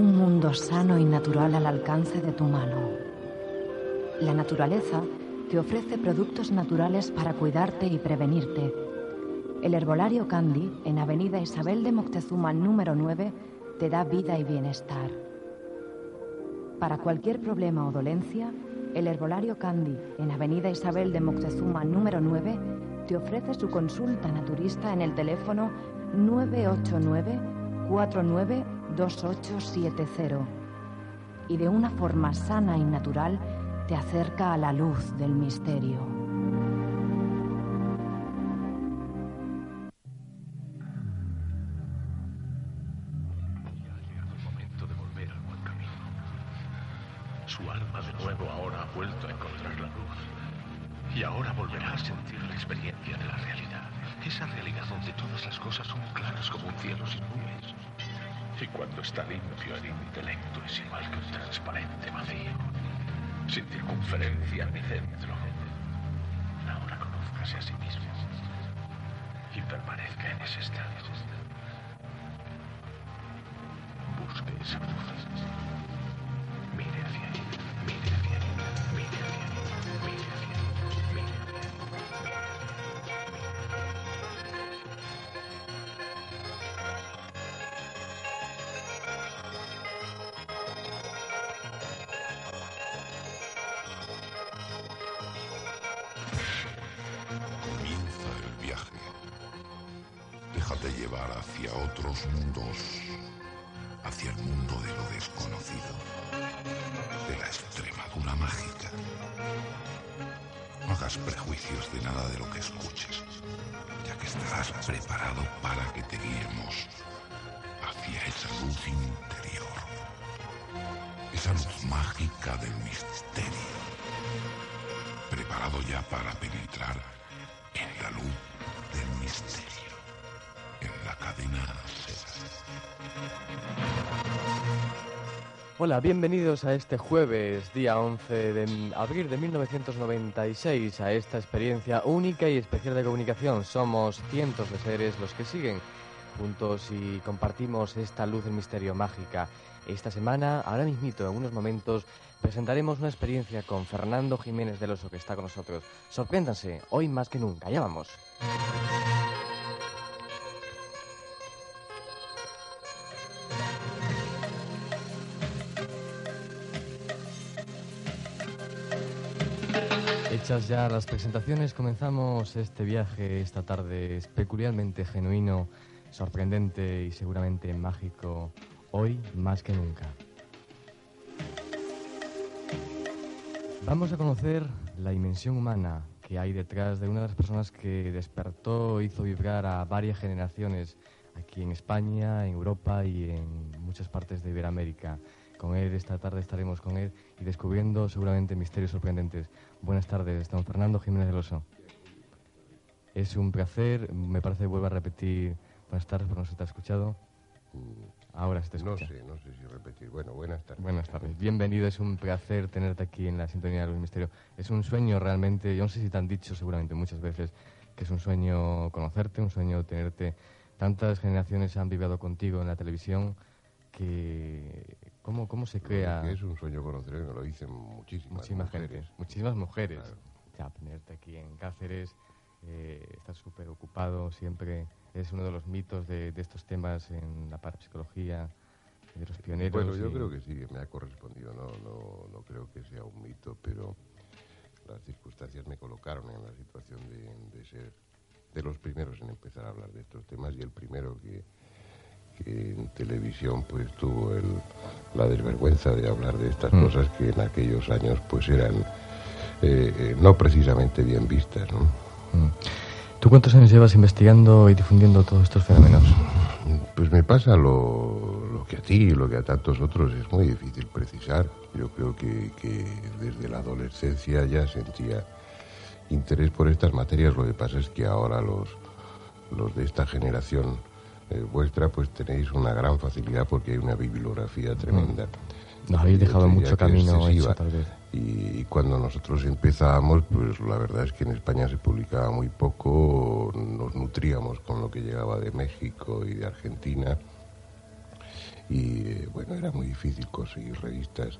Un mundo sano y natural al alcance de tu mano. La naturaleza te ofrece productos naturales para cuidarte y prevenirte. El Herbolario Candy, en Avenida Isabel de Moctezuma número 9, te da vida y bienestar. Para cualquier problema o dolencia, el Herbolario Candy, en Avenida Isabel de Moctezuma número 9, te ofrece su consulta naturista en el teléfono 989 49 2870 y de una forma sana y natural te acerca a la luz del misterio. Su alma de nuevo ahora ha vuelto a encontrar la luz. Y ahora volverá a sentir la experiencia de la realidad. Esa realidad donde todas las cosas son claras como un cielo sin nubes. Y cuando está limpio el intelecto es igual que un transparente vacío. Sin circunferencia ni centro. Ahora conózcase a sí mismo. Y permanezca en ese estado. Busque esa luz. El mundo de lo desconocido, de la extremadura mágica. No hagas prejuicios de nada de lo que escuches, ya que estarás preparado para que te guiemos hacia esa luz interior, esa luz mágica del misterio preparado ya para penetrar Hola, bienvenidos a este jueves, día 11 de abril de 1996, a esta experiencia única y especial de comunicación. Somos cientos de seres los que siguen juntos y compartimos esta luz del misterio mágica. Esta semana, ahora mismito, en unos momentos, presentaremos una experiencia con Fernando Jiménez del Oso que está con nosotros. Sorpréndanse, hoy más que nunca, ya vamos. Hechas ya las presentaciones, comenzamos este viaje esta tarde es peculiarmente genuino, sorprendente y seguramente mágico, hoy más que nunca. Vamos a conocer la dimensión humana que hay detrás de una de las personas que despertó, hizo vibrar a varias generaciones aquí en España, en Europa y en muchas partes de Iberoamérica. Con él esta tarde estaremos con él y descubriendo seguramente misterios sorprendentes. Buenas tardes, don Fernando Jiménez del Oso. Es un placer, me parece que vuelvo a repetir. Buenas tardes, por no se te ha escuchado. Ahora se te No escucha. sé, no sé si repetir. Bueno, buenas tardes. Buenas tardes. Bienvenido, es un placer tenerte aquí en la sintonía de Luz Misterio. Es un sueño realmente, yo no sé si te han dicho seguramente muchas veces que es un sueño conocerte, un sueño tenerte. Tantas generaciones han vivido contigo en la televisión que... ¿Cómo, cómo se crea es un sueño conocer, me lo dicen muchísimas, muchísimas mujeres. gente, muchísimas mujeres? Claro. Ya, tenerte aquí en Cáceres, eh, estás súper ocupado siempre. Es uno de los mitos de, de estos temas en la parapsicología, de los pioneros. Bueno, yo y- creo que sí, que me ha correspondido. No, no, no creo que sea un mito, pero las circunstancias me colocaron en la situación de, de ser de los primeros en empezar a hablar de estos temas y el primero que, que en televisión pues tuvo el- la desvergüenza de hablar de estas Mm. cosas que en aquellos años pues eran eh, eh, no precisamente bien vistas. ¿no? Mm. ¿Tú cuántos años llevas investigando y difundiendo todos estos fenómenos? Pues me pasa lo, lo que a ti y lo que a tantos otros es muy difícil precisar. Yo creo que, que desde la adolescencia ya sentía interés por estas materias. Lo que pasa es que ahora los, los de esta generación eh, vuestra pues tenéis una gran facilidad porque hay una bibliografía tremenda. Nos habéis dejado mucho camino hecho, tal vez. Y cuando nosotros empezábamos, pues la verdad es que en España se publicaba muy poco, nos nutríamos con lo que llegaba de México y de Argentina. Y eh, bueno, era muy difícil conseguir revistas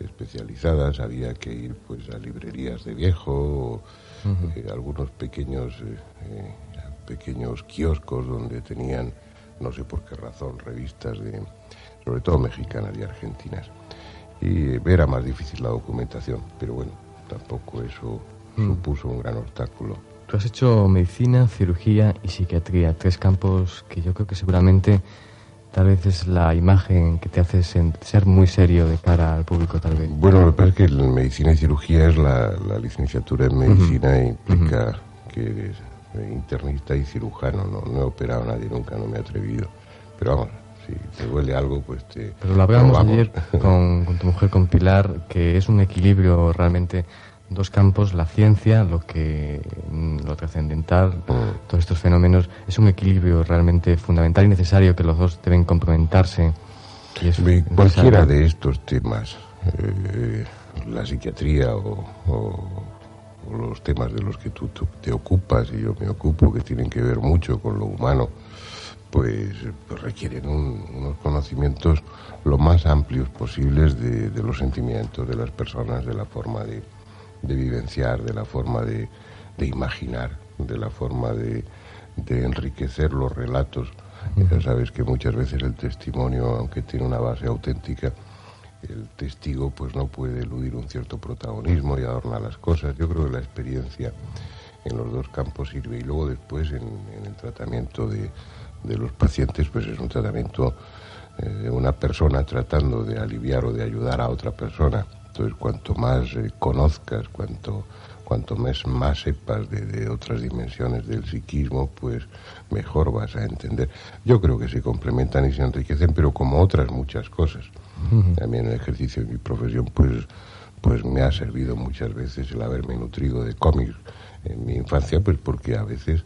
especializadas, había que ir pues a librerías de viejo, eh, algunos pequeños eh, pequeños kioscos donde tenían, no sé por qué razón, revistas de, sobre todo mexicanas y argentinas. Y era más difícil la documentación, pero bueno, tampoco eso Mm. supuso un gran obstáculo. Tú has hecho medicina, cirugía y psiquiatría, tres campos que yo creo que seguramente tal vez es la imagen que te hace ser muy serio de cara al público, tal vez. Bueno, lo que pasa es que la medicina y cirugía es la, la licenciatura en medicina e implica que eres eh, internista y cirujano. No, no he operado a nadie nunca, no me he atrevido. Pero vamos, si te duele algo, pues te. Pero lo hablábamos ayer con, con tu mujer, con Pilar, que es un equilibrio realmente, dos campos, la ciencia, lo que mm, lo trascendental, Mm. todos estos fenómenos, es un equilibrio realmente fundamental y necesario que los dos deben complementarse. Y es Ve, necesario. Cualquiera de estos temas, eh, la psiquiatría o- o los temas de los que tú, tú te ocupas y yo me ocupo, que tienen que ver mucho con lo humano, pues, pues requieren un- unos conocimientos lo más amplios posibles de, de los sentimientos de las personas, de la forma de, de vivenciar, de la forma de, de imaginar, de la forma de, de enriquecer los relatos. Ya sabes que muchas veces el testimonio, aunque tiene una base auténtica, el testigo pues no puede eludir un cierto protagonismo y adornar las cosas. Yo creo que la experiencia en los dos campos sirve y luego después en, el tratamiento de, los pacientes pues es un tratamiento eh, de una persona tratando de aliviar o de ayudar a otra persona. Entonces cuanto más eh, conozcas, cuanto cuanto más, más sepas de, de otras dimensiones del psiquismo, pues mejor vas a entender. Yo creo que se complementan y se enriquecen, pero como otras muchas cosas. También el ejercicio de mi profesión, pues, pues me ha servido muchas veces el haberme nutrido de cómics en mi infancia, pues porque a veces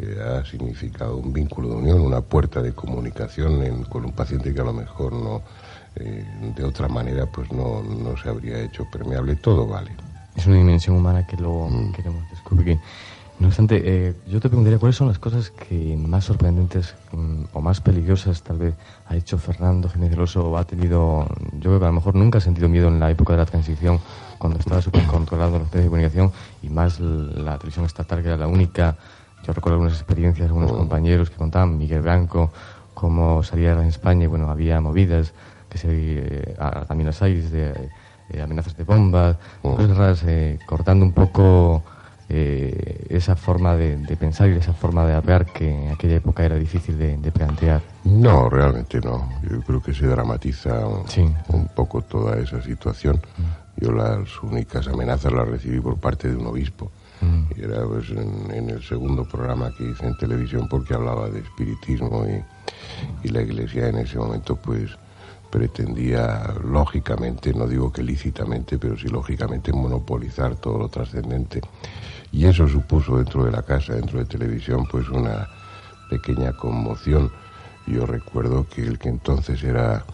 eh, ha significado un vínculo de unión, una puerta de comunicación en- con un paciente que a lo mejor no, eh, de otra manera, pues no, no se habría hecho permeable. Todo vale. Es una dimensión humana que luego queremos descubrir. No obstante, eh, yo te preguntaría cuáles son las cosas que más sorprendentes mm, o más peligrosas tal vez ha hecho Fernando Jiménez del Oso o ha tenido, yo creo que a lo mejor nunca ha sentido miedo en la época de la transición cuando estaba súper controlado los medios de comunicación y más la televisión estatal que era la única. Yo recuerdo algunas experiencias, algunos compañeros que contaban, Miguel Blanco, cómo salía en España y bueno, había movidas, que se, eh, a- también las hay, de eh, amenazas de bombas, cosas raras, eh, cortando un poco eh, esa forma de, de pensar y esa forma de hablar que en aquella época era difícil de, de plantear. No, realmente no. Yo creo que se dramatiza un, Sí. un poco toda esa situación. Yo las únicas amenazas las recibí por parte de un obispo. Y era pues, en, en el segundo programa que hice en televisión porque hablaba de espiritismo y, y la iglesia en ese momento pues pretendía lógicamente, no digo que lícitamente, pero sí lógicamente monopolizar todo lo trascendente. Y eso supuso dentro de la casa, dentro de televisión, pues una pequeña conmoción. Yo recuerdo que el que entonces era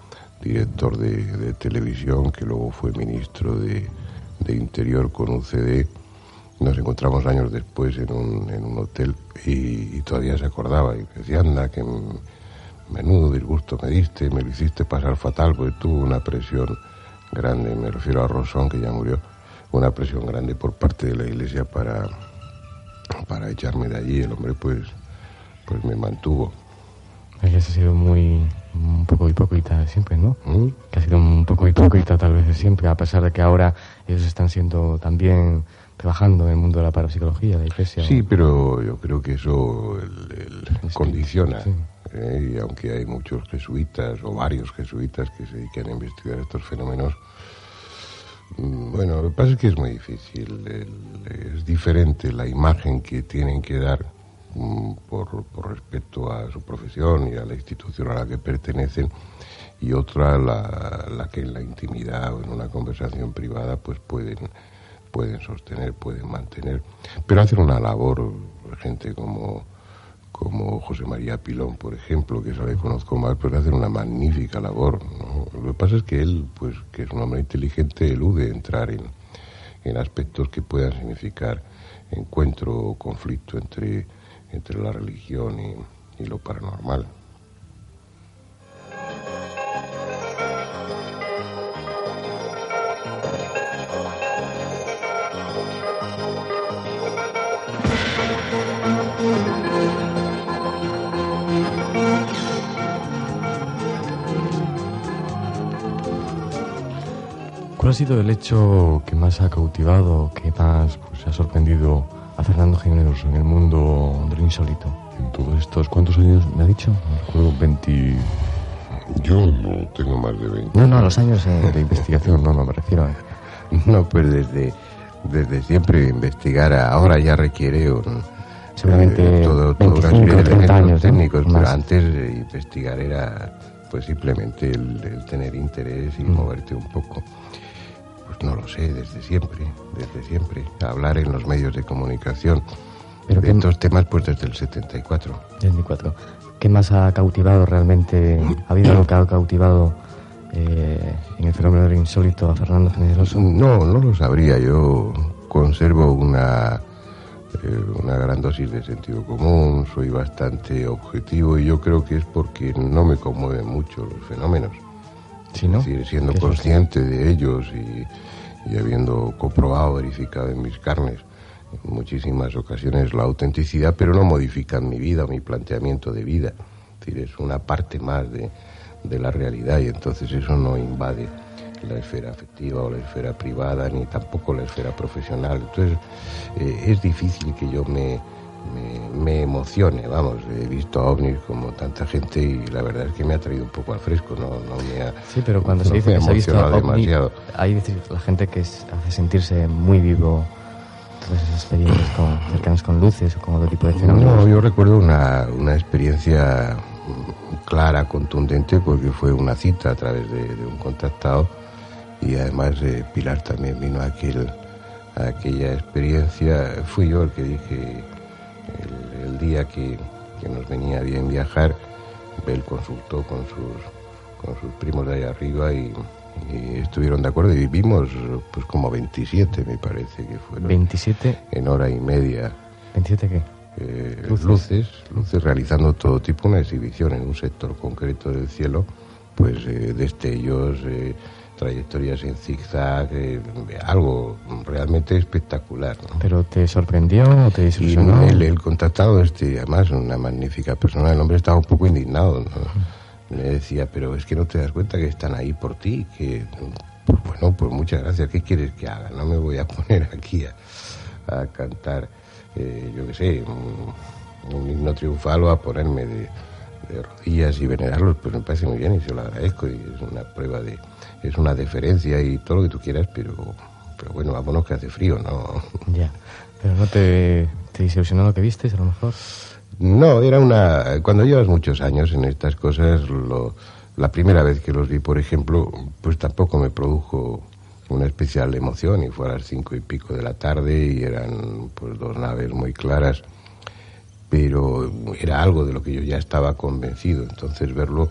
director de, televisión, que luego fue ministro de, Interior con un CD, nos encontramos años después en un, en un hotel y, y todavía se acordaba y decía, anda, que menudo disgusto me diste, me lo hiciste pasar fatal, porque tuvo una presión grande, me refiero a Rosón, que ya murió, una presión grande por parte de la iglesia para, para echarme de allí. El hombre pues, pues me mantuvo. Ella ha sido muy, un poco hipócrita siempre, ¿no? ¿Mm? Que ha sido un poco hipócrita tal vez de siempre, a pesar de que ahora ellos están siendo también trabajando en el mundo de la parapsicología, la iglesia. Sí, pero yo creo que eso el- el Es- condiciona. sí. ¿Eh? Y aunque hay muchos jesuitas o varios jesuitas que se dedican a investigar estos fenómenos, Mm, Bueno, lo que pasa es que es muy difícil. El- es diferente la imagen que tienen que dar mm, por, por respecto a su profesión y a la institución a la que pertenecen y otra la, la que en la intimidad o en una conversación privada pues pueden pueden sostener, pueden mantener, pero hacen una labor gente como como José María Pilón, por ejemplo, que es a le conozco más, pues hacen una magnífica labor. Lo que pasa es que él, pues que es un hombre inteligente, elude entrar en, en aspectos que puedan significar encuentro o conflicto entre, entre la religión y, y lo paranormal. Sido el hecho que más ha cautivado, que más pues, ha sorprendido a Fernando Jiménez en el mundo del insólito? En todos estos, ¿cuántos años me ha dicho? Recuerdo, 20... Yo no tengo más de 20. No, no, los años eh, de investigación, no, no, me refiero a... No, pues desde, desde siempre investigar. Ahora ya requiere un, Seguramente eh, todo, toda una 25, serie de 30 elementos años, ¿no? técnicos, Más. pero antes eh, investigar era pues simplemente el, el tener interés y Mm. moverte un poco. No lo sé, desde siempre, desde siempre. Hablar en los medios de comunicación Pero de estos temas pues desde el 74. 24. ¿Qué más ha cautivado realmente? ¿Ha habido algo que ha cautivado eh, en el fenómeno del insólito a Fernando Alonso? No, no lo sabría. Yo conservo una, eh, una gran dosis de sentido común, soy bastante objetivo y yo creo que es porque no me conmueven mucho los fenómenos. Sí, ¿no? Es decir, siendo ¿Qué es lo que- consciente de ellos y, y habiendo comprobado, verificado en mis carnes en muchísimas ocasiones la autenticidad, pero no modifican mi vida o mi planteamiento de vida. Es decir, es una parte más de, de la realidad y entonces eso no invade la esfera afectiva o la esfera privada ni tampoco la esfera profesional. Entonces eh, es difícil que yo me, me, me emocione, vamos, he visto a ovnis como tanta gente y la verdad es que me ha traído un poco al fresco, no, no me ha... Sí, pero cuando no se dice que se ha visto ovni, hay decir, la gente que es- hace sentirse muy vivo todas esas experiencias con, cercanas con luces o con otro tipo de fenómenos. No, yo recuerdo una, una experiencia clara, contundente, porque fue una cita a través de, de un contactado y además eh, Pilar también vino a, aquel, a aquella experiencia. Fui yo el que dije el, día que, que nos venía bien viajar, él consultó con sus, con sus primos de ahí arriba y, y estuvieron de acuerdo y vimos pues como 27 me parece que fueron 27, en hora y media 27 qué? eh, Luces. luces. luces, realizando todo tipo, una exhibición en un sector concreto del cielo, pues eh, destellos, eh, trayectorias en zigzag, eh, algo realmente espectacular. ¿no? ¿Pero te sorprendió o te desilusionó? el, el contactado, este, además, una magnífica persona, el hombre estaba un poco indignado. ¿no? Le decía, pero es que no te das cuenta que están ahí por ti, que, pues, bueno, pues muchas gracias, ¿qué quieres que haga? No me voy a poner aquí a, a cantar, eh, yo qué sé, un, un himno triunfal o a ponerme de, de rodillas y venerarlos, pues me parece muy bien y se lo agradezco y es una prueba de, es una deferencia y todo lo que tú quieras, pero, pero bueno, vámonos que hace frío, ¿no? Ya. Pero no te, te desilusionó lo que viste, a lo mejor. No, era una... Cuando llevas muchos años en estas cosas, lo- la primera vez que los vi, por ejemplo, pues tampoco me produjo una especial emoción y fue a las cinco y pico de la tarde y eran pues dos naves muy claras, pero era algo de lo que yo ya estaba convencido, entonces verlo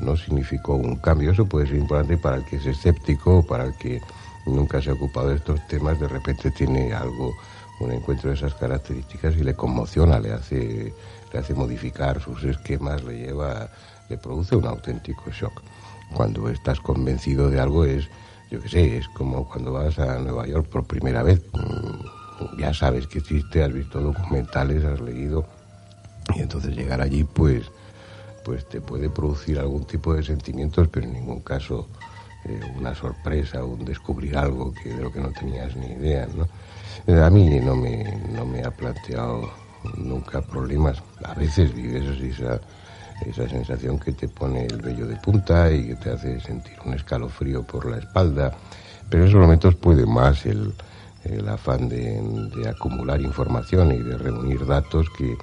no significó un cambio. Eso puede ser importante para el que es escéptico, para el que nunca se ha ocupado de estos temas, de repente tiene algo, un encuentro de esas características y le conmociona, le hace, le hace modificar sus esquemas, le lleva, le produce un auténtico shock. Cuando estás convencido de algo es, yo qué sé, es como cuando vas a Nueva York por primera vez. Mm, Ya sabes que existe, has visto documentales, has leído, y entonces llegar allí, pues, pues te puede producir algún tipo de sentimientos, pero en ningún caso eh, una sorpresa, un descubrir algo que de lo que no tenías ni idea, ¿no? Eh, a mí no me, no me ha planteado nunca problemas. A veces vives esa, esa sensación que te pone el vello de punta y que te hace sentir un escalofrío por la espalda, Pero en esos momentos puede más el, el afán de, de, acumular información y de reunir datos que,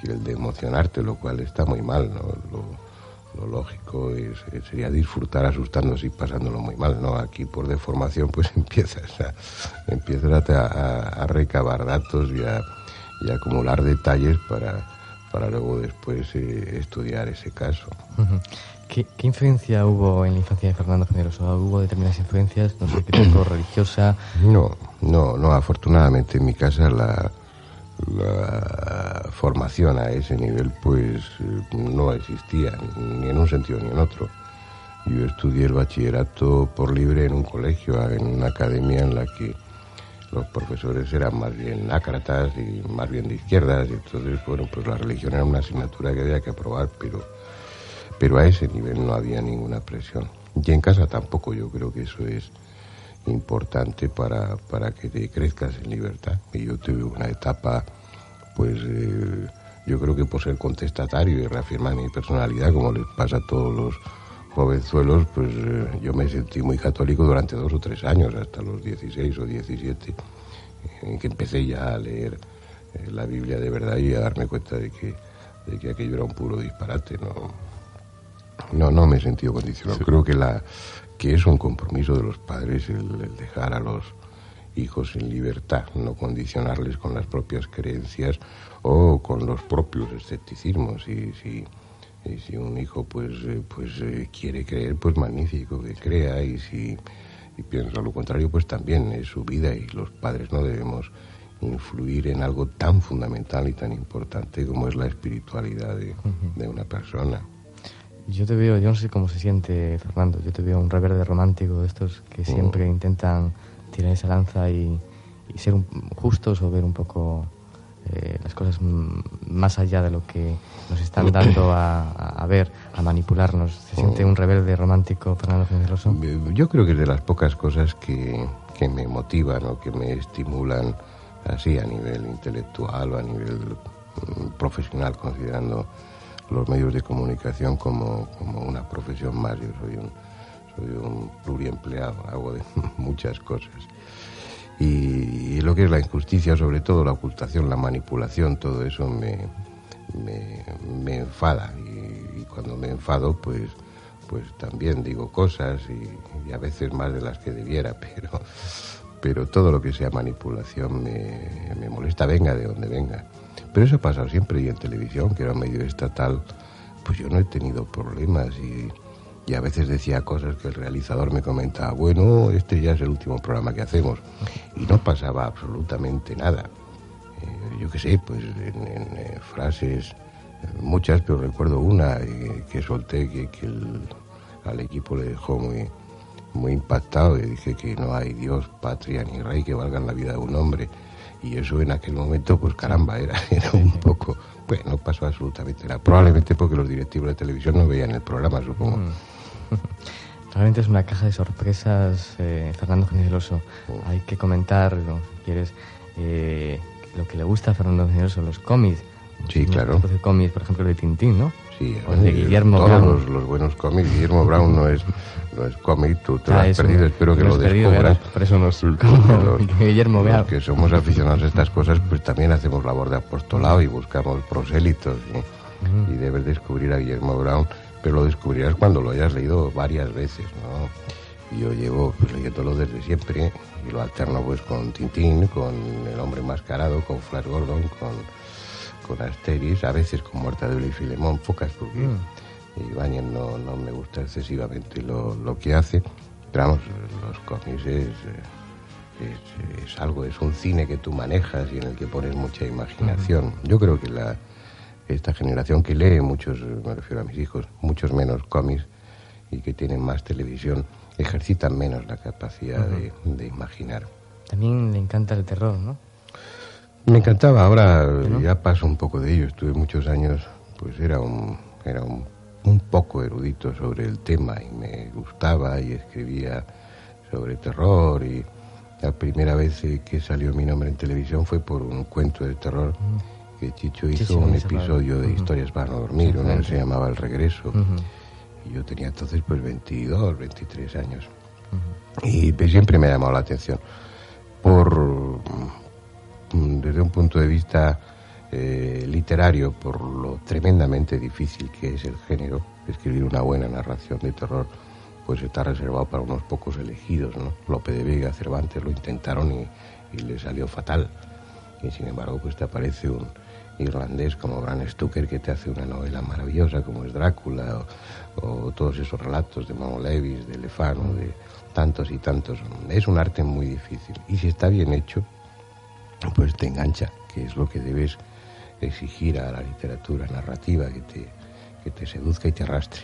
que, el de emocionarte, lo cual está muy mal, ¿no? Lo, lo lógico es, sería disfrutar asustándose y pasándolo muy mal, ¿no? Aquí por deformación pues empiezas a, empiezas a, a recabar datos y a, y a, acumular detalles para, para luego después eh, estudiar ese caso. Uh -huh. ¿Qué, ¿Qué, influencia hubo en la infancia de Fernando Generoso? ¿Hubo determinadas influencias, no sé, crítico, religiosa? No, no, no, afortunadamente en mi casa la, la formación a ese nivel pues no existía, ni en un sentido ni en otro. Yo estudié el bachillerato por libre en un colegio, en una academia en la que los profesores eran más bien ácratas y más bien de izquierdas, y entonces, bueno, pues la religión era una asignatura que había que aprobar, pero, pero a ese nivel no había ninguna presión. Y en casa tampoco, yo creo que eso es importante para, para que te crezcas en libertad. Y yo tuve una etapa, pues eh, yo creo que por ser contestatario y reafirmar mi personalidad, como les pasa a todos los jovenzuelos, pues eh, yo me sentí muy católico durante dos o tres años, hasta los 16 o 17, en que empecé ya a leer eh, la Biblia de verdad y a darme cuenta de que, de que aquello era un puro disparate. No, no, no me he sentido condicionado. Sí. Creo que la que es un compromiso de los padres el, el, dejar a los hijos en libertad, no condicionarles con las propias creencias o con los propios escepticismos. Y si, y si un hijo pues, eh, pues eh, quiere creer, pues magnífico que crea. Y si y piensa lo contrario, pues también es su vida y los padres no debemos influir en algo tan fundamental y tan importante como es la espiritualidad de, uh -huh. de una persona. Yo te veo, yo no sé cómo se siente Fernando, yo te veo un reverde romántico de estos que siempre mm. intentan tirar esa lanza y, y ser un, justos o ver un poco eh, las cosas más allá de lo que nos están dando a, ver, a manipularnos. ¿Se siente un rebelde romántico Fernando Generoso? Yo creo que es de las pocas cosas que, que me motivan o que me estimulan así a nivel intelectual o a nivel mm, profesional, considerando los medios de comunicación como, como una profesión más. Yo soy un, soy un pluriempleado, hago de muchas cosas. Y, lo que es la injusticia, sobre todo la ocultación, la manipulación, todo eso me, me, enfada. Y, y, cuando me enfado, pues, pues también digo cosas y, y, a veces más de las que debiera, pero, pero todo lo que sea manipulación me, me molesta, venga de donde venga. Pero eso ha pasado siempre y en televisión, que era medio estatal, pues yo no he tenido problemas y, y, a veces decía cosas que el realizador me comentaba, bueno, este ya es el último programa que hacemos y no pasaba absolutamente nada. Eh, yo qué sé, pues en, eh, frases, muchas, pero recuerdo una eh, que solté que, que al equipo le dejó muy, muy impactado y dije que no hay Dios, patria ni rey que valgan la vida de un hombre y eso en aquel momento, pues caramba, era, era un poco... Pues no pasó absolutamente nada. Probablemente porque los directivos de televisión no veían el programa, supongo. Mm. Realmente es una caja de sorpresas, eh, Fernando Generoso. Oh. Hay que comentar, ¿no? quieres, eh, lo que le gusta a Fernando Generoso, los cómics. Sí, claro. De cómics, por ejemplo, de Tintín, ¿no? Sí, o de Guillermo todos Brown. Los, los, buenos cómics. Guillermo Brown no es, no es cómic, tú te ah, lo has perdido, espero que lo, perdido, descubras. Por eso nos... los, Guillermo los que somos aficionados a estas cosas, pues también hacemos labor de apostolado y buscamos prosélitos. Y, mm. y debes descubrir a Guillermo Brown, pero lo descubrirás cuando lo hayas leído varias veces, ¿no? Yo llevo pues, leyéndolo desde siempre y lo alterno pues con Tintín, con El hombre enmascarado, con Flash Gordon, con con Asteris, a veces con Mortadelo y Filemón, pocas porque mm. Ibáñez no, no, me gusta excesivamente lo, lo, que hace, pero vamos, los cómics es, es, es, algo, es un cine que tú manejas y en el que pones mucha imaginación. Mm. Yo creo que la, esta generación que lee muchos, me refiero a mis hijos, muchos menos cómics y que tienen más televisión, ejercitan menos la capacidad uh -huh. de, de imaginar. También le encanta el terror, ¿no? Me encantaba, ahora ¿no? ya paso un poco de ello. Estuve muchos años, pues era un, era un, un, poco erudito sobre el tema y me gustaba y escribía sobre terror y la primera vez que salió mi nombre en televisión fue por un cuento de terror que Chicho hizo sí, sí, un episodio de uh -huh. Historias para no dormir, uno que se llamaba El Regreso. Uh -huh. Y yo tenía entonces pues 22, 23 años. Y pues, siempre me ha llamado la atención. Por, desde un punto de vista eh, literario, por lo tremendamente difícil que es el género, escribir una buena narración de terror, pues está reservado para unos pocos elegidos, ¿no? Lope de Vega, Cervantes lo intentaron y, y le salió fatal. Y sin embargo, pues te aparece un irlandés como Bram Stoker que te hace una novela maravillosa como es Drácula o, todos esos relatos de Mamo Levis, de Lefano, de tantos y tantos. Es un arte muy difícil y si está bien hecho, pues te engancha, que es lo que debes exigir a la literatura narrativa, que te, que te seduzca y te arrastre.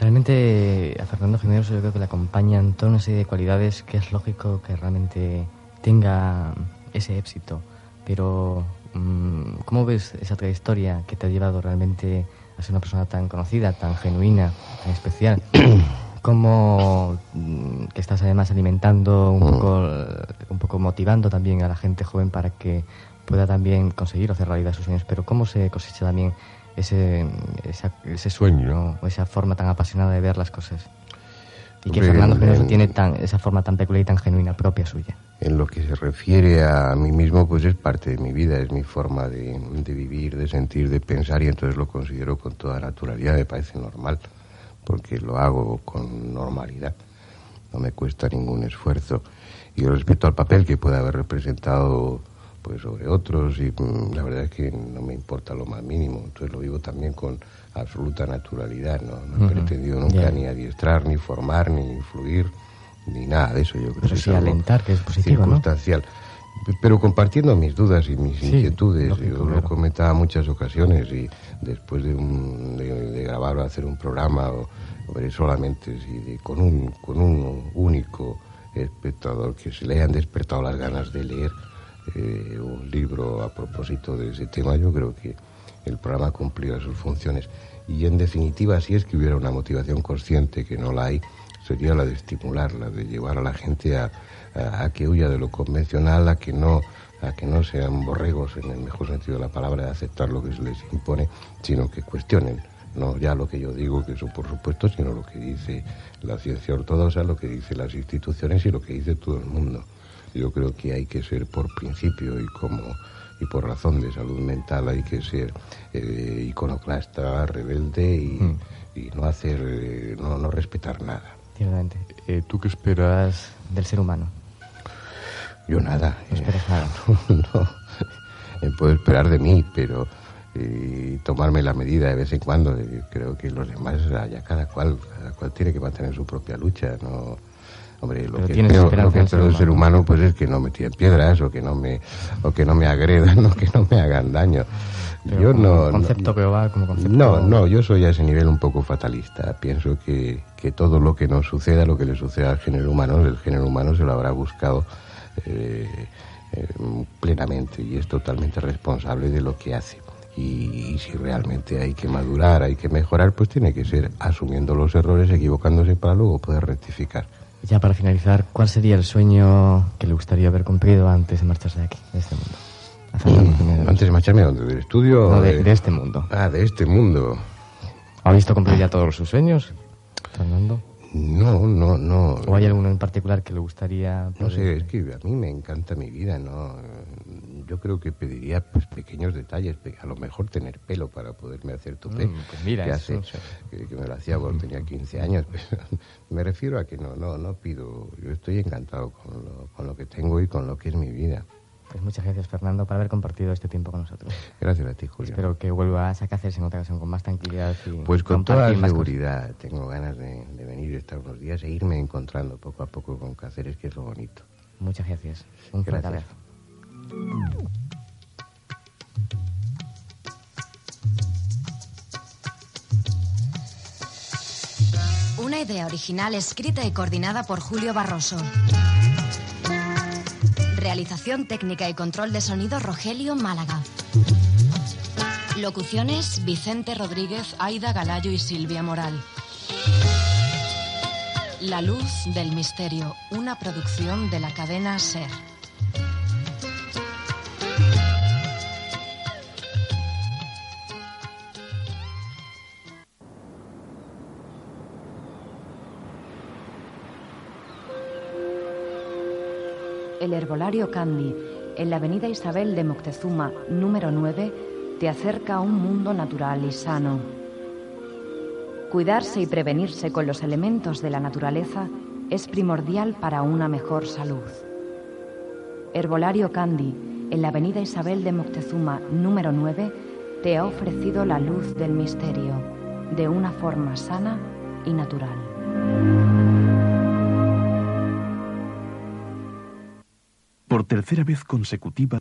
Realmente a Fernando Generoso yo creo que le acompañan toda una serie de cualidades que es lógico que realmente tenga ese éxito. Pero, mm, ¿cómo ves esa trayectoria que te ha llevado realmente a ser una persona tan conocida, tan genuina, tan especial? ¿Cómo mm, que estás además alimentando un poco, un poco motivando también a la gente joven para que pueda también conseguir hacer realidad sus sueños? Pero ¿cómo se cosecha también ese, esa- ese sueño o esa forma tan apasionada de ver las cosas? Y que Hombre, Fernando en- tiene tan, esa forma tan peculiar y tan genuina propia suya. En lo que se refiere a mí mismo, pues es parte de mi vida, es mi forma de, de vivir, de sentir, de pensar y entonces lo considero con toda naturalidad, me parece normal, porque lo hago con normalidad, no me cuesta ningún esfuerzo. Y respecto al papel que puede haber representado pues sobre otros, y mm, la verdad es que no me importa lo más mínimo, entonces lo vivo también con absoluta naturalidad, no, no he pretendido nunca ni adiestrar, ni formar, ni influir, ni nada de eso, yo creo Pero que sí es algo alentar, que es positivo, ¿no? Pero compartiendo mis dudas y mis Sí, inquietudes, lógico, yo lo comentaba en muchas ocasiones y después de, un- de, de grabar o hacer un programa o, solamente si de- con, un, con un único espectador que se le hayan despertado las ganas de leer eh, un libro a propósito de ese tema, yo creo que el programa cumplía sus funciones. Y en definitiva, si es que hubiera una motivación consciente, que no la hay, sería la de estimularla, de llevar a la gente a, a- a que huya de lo convencional, a que no a que no sean borregos en el mejor sentido de la palabra de aceptar lo que se les impone, sino que cuestionen no ya lo que yo digo, que eso por supuesto, sino lo que dice la ciencia ortodoxa, lo que dicen las instituciones y lo que dice todo el mundo. Yo creo que hay que ser por principio y como y por razón de salud mental hay que ser eh, iconoclasta, rebelde y, Mm. y no hacer, eh, no, no respetar nada. Ciertamente. Eh, ¿Tú qué esperas del ser humano? Yo nada. No eh, esperas nada. no, eh, puedo esperar de mí, pero eh, tomarme la medida de vez en cuando. eh, creo que los demás, ya cada cual, cada cual tiene que mantener su propia lucha. No, hombre, lo Pero que esperanza lo que espero ser del ser humano. pues es que no me tiren piedras o que no me, o que no me agredan o que no me hagan daño. Pero yo como no, concepto no, global, como concepto... no, no, yo soy a ese nivel un poco fatalista. Pienso que, que todo lo que nos suceda, lo que le suceda al género humano, el género humano se lo habrá buscado eh, eh, plenamente y es totalmente responsable de lo que hace. Y, y si realmente hay que madurar, hay que mejorar, pues tiene que ser asumiendo los errores, equivocándose para luego poder rectificar. Ya para finalizar, ¿cuál sería el sueño que le gustaría haber cumplido antes de marcharse de aquí, de este mundo? Mm, Antes de marcharme, ¿dónde? ¿Del estudio? No, o de, de este mundo. Ah, de este mundo. ¿Ha visto cumplir ya todos sus sueños, Fernando? No, no, no. ¿O hay alguno en particular que le gustaría... No sé, es que a mí me encanta mi vida, ¿no? Yo creo que pediría pues pequeños detalles, a lo mejor tener pelo para poderme hacer tupé. Mm, pues mira, que, eso, hace, que, que me lo hacía cuando tenía 15 años. pero me refiero a que no, no, no pido, yo estoy encantado con lo, con lo que tengo y con lo que es mi vida. Pues muchas gracias, Fernando, por haber compartido este tiempo con nosotros. Gracias a ti, Julio. Espero que vuelvas a Cáceres en otra ocasión con más tranquilidad y Pues con toda cosas. seguridad tengo ganas de, de venir, estar unos días e irme encontrando poco a poco con Cáceres, que es lo bonito. Muchas gracias. Un fuerte abrazo. Una idea original escrita y coordinada por Julio Barroso. Realización técnica y control de sonido Rogelio Málaga. Locuciones Vicente Rodríguez, Aida Galayo y Silvia Moral. La luz del misterio, una producción de la cadena Ser. El Herbolario Candy, en la avenida Isabel de Moctezuma, número 9, te acerca a un mundo natural y sano. Cuidarse y prevenirse con los elementos de la naturaleza es primordial para una mejor salud. Herbolario Candy, en la avenida Isabel de Moctezuma, número 9, te ha ofrecido la luz del misterio, de una forma sana y natural. Tercera vez consecutiva,